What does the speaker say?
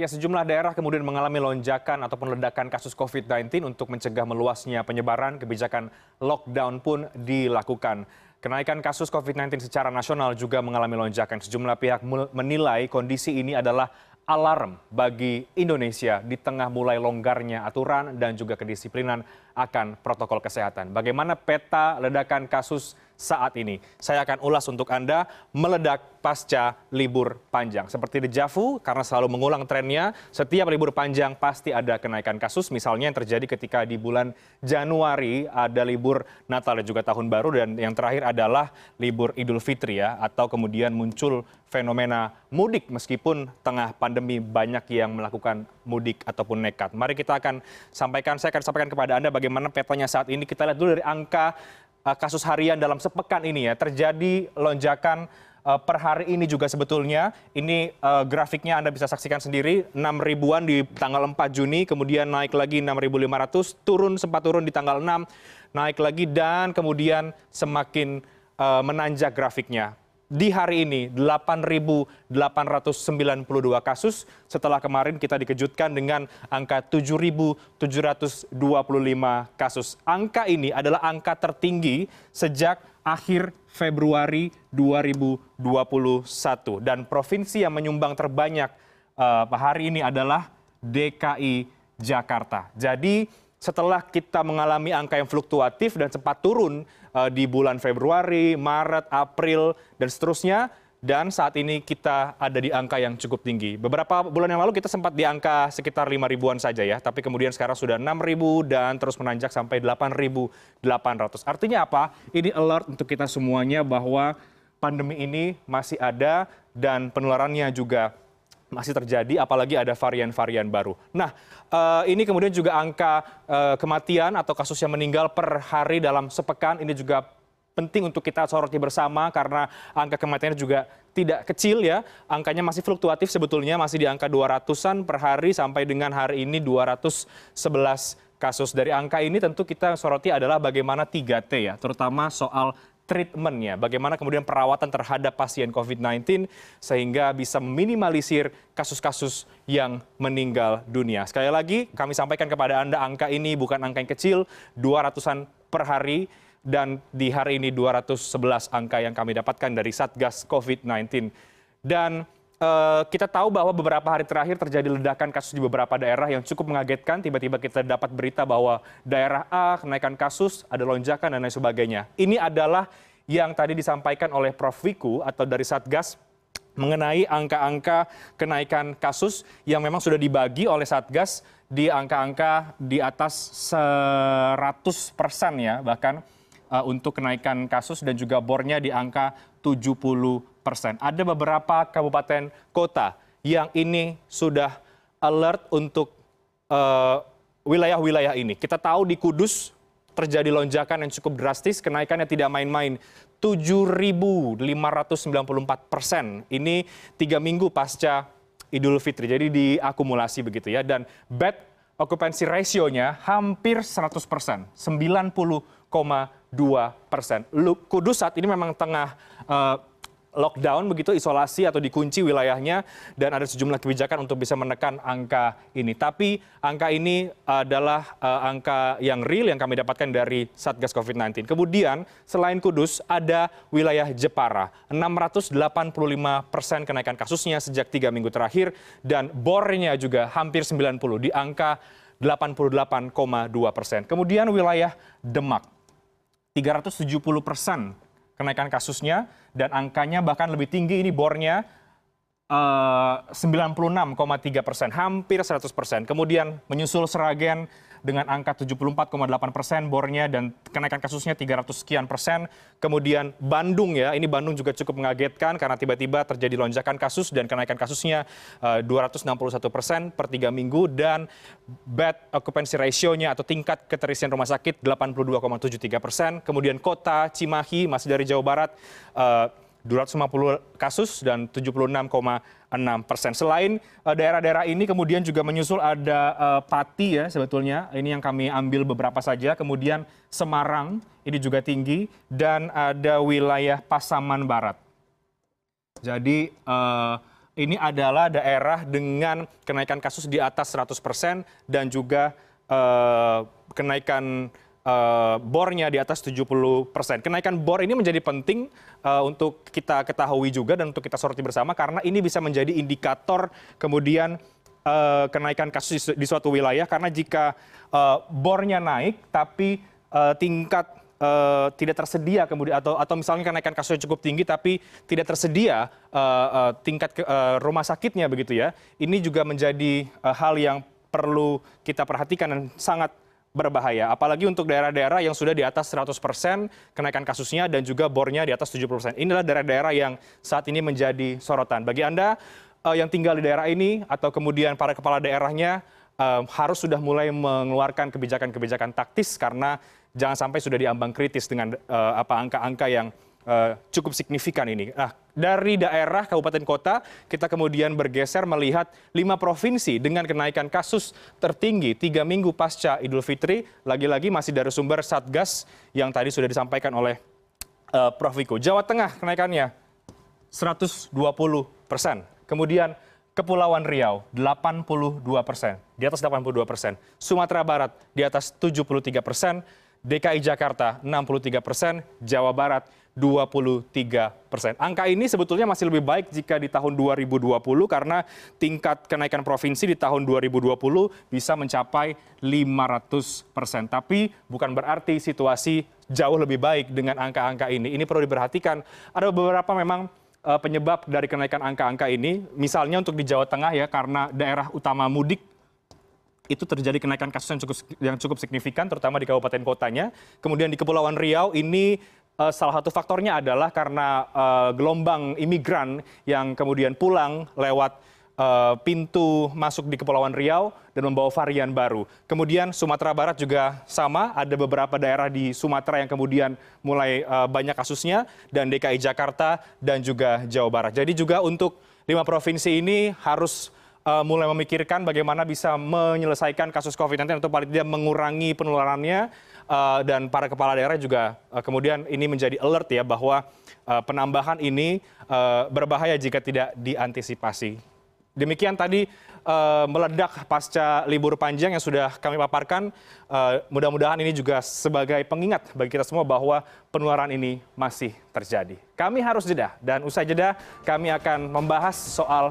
Ya, sejumlah daerah kemudian mengalami lonjakan ataupun ledakan kasus COVID-19 untuk mencegah meluasnya penyebaran, kebijakan lockdown pun dilakukan. Kenaikan kasus COVID-19 secara nasional juga mengalami lonjakan. Sejumlah pihak menilai kondisi ini adalah alarm bagi Indonesia di tengah mulai longgarnya aturan dan juga kedisiplinan akan protokol kesehatan. Bagaimana peta ledakan kasus saat ini. Saya akan ulas untuk Anda meledak pasca libur panjang. Seperti dejavu karena selalu mengulang trennya, setiap libur panjang pasti ada kenaikan kasus. Misalnya yang terjadi ketika di bulan Januari ada libur Natal dan juga Tahun Baru dan yang terakhir adalah libur Idul Fitri ya atau kemudian muncul fenomena mudik meskipun tengah pandemi banyak yang melakukan mudik ataupun nekat. Mari kita akan sampaikan saya akan sampaikan kepada Anda bagaimana petanya saat ini. Kita lihat dulu dari angka kasus harian dalam sepekan ini ya terjadi lonjakan uh, per hari ini juga sebetulnya. Ini uh, grafiknya Anda bisa saksikan sendiri 6 ribuan di tanggal 4 Juni kemudian naik lagi 6.500 turun sempat turun di tanggal 6 naik lagi dan kemudian semakin menanjak grafiknya di hari ini 8.892 kasus setelah kemarin kita dikejutkan dengan angka 7.725 kasus. Angka ini adalah angka tertinggi sejak akhir Februari 2021 dan provinsi yang menyumbang terbanyak uh, hari ini adalah DKI Jakarta. Jadi setelah kita mengalami angka yang fluktuatif dan sempat turun di bulan Februari, Maret, April, dan seterusnya, dan saat ini kita ada di angka yang cukup tinggi. Beberapa bulan yang lalu kita sempat di angka sekitar 5 ribuan saja ya, tapi kemudian sekarang sudah 6 ribu dan terus menanjak sampai 8.800. Artinya apa? Ini alert untuk kita semuanya bahwa pandemi ini masih ada dan penularannya juga masih terjadi apalagi ada varian-varian baru. Nah, uh, ini kemudian juga angka uh, kematian atau kasus yang meninggal per hari dalam sepekan ini juga penting untuk kita soroti bersama karena angka kematiannya juga tidak kecil ya. Angkanya masih fluktuatif sebetulnya masih di angka 200-an per hari sampai dengan hari ini 211 kasus. Dari angka ini tentu kita soroti adalah bagaimana 3T ya, terutama soal treatmentnya, bagaimana kemudian perawatan terhadap pasien COVID-19 sehingga bisa meminimalisir kasus-kasus yang meninggal dunia. Sekali lagi kami sampaikan kepada Anda angka ini bukan angka yang kecil, 200-an per hari dan di hari ini 211 angka yang kami dapatkan dari Satgas COVID-19. Dan kita tahu bahwa beberapa hari terakhir terjadi ledakan kasus di beberapa daerah yang cukup mengagetkan. Tiba-tiba kita dapat berita bahwa daerah A kenaikan kasus, ada lonjakan dan lain sebagainya. Ini adalah yang tadi disampaikan oleh Prof. Wiku atau dari Satgas mengenai angka-angka kenaikan kasus yang memang sudah dibagi oleh Satgas di angka-angka di atas 100 persen ya bahkan uh, untuk kenaikan kasus dan juga bornya di angka 70 persen. Ada beberapa kabupaten kota yang ini sudah alert untuk uh, wilayah-wilayah uh, ini. Kita tahu di Kudus terjadi lonjakan yang cukup drastis, kenaikannya tidak main-main. 7.594 persen. Ini tiga minggu pasca Idul Fitri. Jadi diakumulasi begitu ya. Dan bed occupancy ratio-nya hampir 100 persen. 90,2 persen. Kudus saat ini memang tengah uh, lockdown begitu isolasi atau dikunci wilayahnya dan ada sejumlah kebijakan untuk bisa menekan angka ini. Tapi angka ini adalah uh, angka yang real yang kami dapatkan dari Satgas COVID-19. Kemudian selain Kudus ada wilayah Jepara, 685 persen kenaikan kasusnya sejak tiga minggu terakhir dan bornya juga hampir 90 di angka 88,2 persen. Kemudian wilayah Demak, 370 persen kenaikan kasusnya dan angkanya bahkan lebih tinggi ini bornya 96,3 persen, hampir 100 persen. Kemudian menyusul Seragen dengan angka 74,8 persen bornya dan kenaikan kasusnya 300 sekian persen. Kemudian Bandung ya, ini Bandung juga cukup mengagetkan karena tiba-tiba terjadi lonjakan kasus dan kenaikan kasusnya uh, 261 persen per tiga minggu dan bed occupancy ratio-nya atau tingkat keterisian rumah sakit 82,73 persen. Kemudian kota Cimahi masih dari Jawa Barat uh, 250 kasus dan 76,6 persen. Selain uh, daerah-daerah ini kemudian juga menyusul ada uh, Pati ya sebetulnya. Ini yang kami ambil beberapa saja. Kemudian Semarang ini juga tinggi dan ada wilayah Pasaman Barat. Jadi uh, ini adalah daerah dengan kenaikan kasus di atas 100 persen dan juga kenaikan bornya di atas tujuh puluh persen. Kenaikan bor ini menjadi penting untuk kita ketahui juga dan untuk kita soroti bersama karena ini bisa menjadi indikator kemudian kenaikan kasus di suatu wilayah. Karena jika bornya naik tapi tingkat tidak tersedia kemudian atau misalnya kenaikan kasusnya cukup tinggi tapi tidak tersedia tingkat rumah sakitnya begitu ya ini juga menjadi hal yang perlu kita perhatikan dan sangat berbahaya. Apalagi untuk daerah daerah yang sudah di atas seratus persen kenaikan kasusnya dan juga bornya di atas tujuh puluh persen. Inilah daerah daerah yang saat ini menjadi sorotan. Bagi anda yang tinggal di daerah ini atau kemudian para kepala daerahnya harus sudah mulai mengeluarkan kebijakan kebijakan taktis karena jangan sampai sudah diambang kritis dengan angka angka yang cukup signifikan ini. Nah dari daerah kabupaten kota kita kemudian bergeser melihat lima provinsi dengan kenaikan kasus tertinggi tiga minggu pasca idul fitri. Lagi lagi masih dari sumber satgas yang tadi sudah disampaikan oleh prof. Wiku. Jawa tengah kenaikannya satu ratus dua puluh persen. Kemudian kepulauan riau delapan puluh dua persen. Di atas delapan puluh dua persen. Sumatera barat di atas tujuh puluh tiga persen. Dki jakarta enam puluh tiga persen. Jawa barat angka ini sebetulnya masih lebih baik jika di tahun dua ribu dua puluh karena tingkat kenaikan provinsi di tahun dua ribu dua puluh bisa mencapai lima ratus persen. Tapi bukan berarti situasi jauh lebih baik dengan angka angka ini. Ini perlu diperhatikan. Ada beberapa memang penyebab dari kenaikan angka angka ini. Misalnya untuk di jawa tengah ya karena daerah utama mudik itu terjadi kenaikan kasus yang cukup yang cukup signifikan terutama di kabupaten kotanya. Kemudian di kepulauan riau ini salah satu faktornya adalah karena gelombang imigran yang kemudian pulang lewat pintu masuk di kepulauan riau dan membawa varian baru. Kemudian sumatera barat juga sama ada beberapa daerah di sumatera yang kemudian mulai banyak kasusnya dan dki jakarta dan juga jawa barat. Jadi juga untuk lima provinsi ini harus mulai memikirkan bagaimana bisa menyelesaikan kasus covid sembilan belas atau paling tidak mengurangi penularannya dan para kepala daerah juga kemudian ini menjadi alert ya bahwa penambahan ini berbahaya jika tidak diantisipasi. Demikian tadi meledak pasca libur panjang yang sudah kami paparkan. Mudah mudahan ini juga sebagai pengingat bagi kita semua bahwa penularan ini masih terjadi. Kami harus jeda dan usai jeda kami akan membahas soal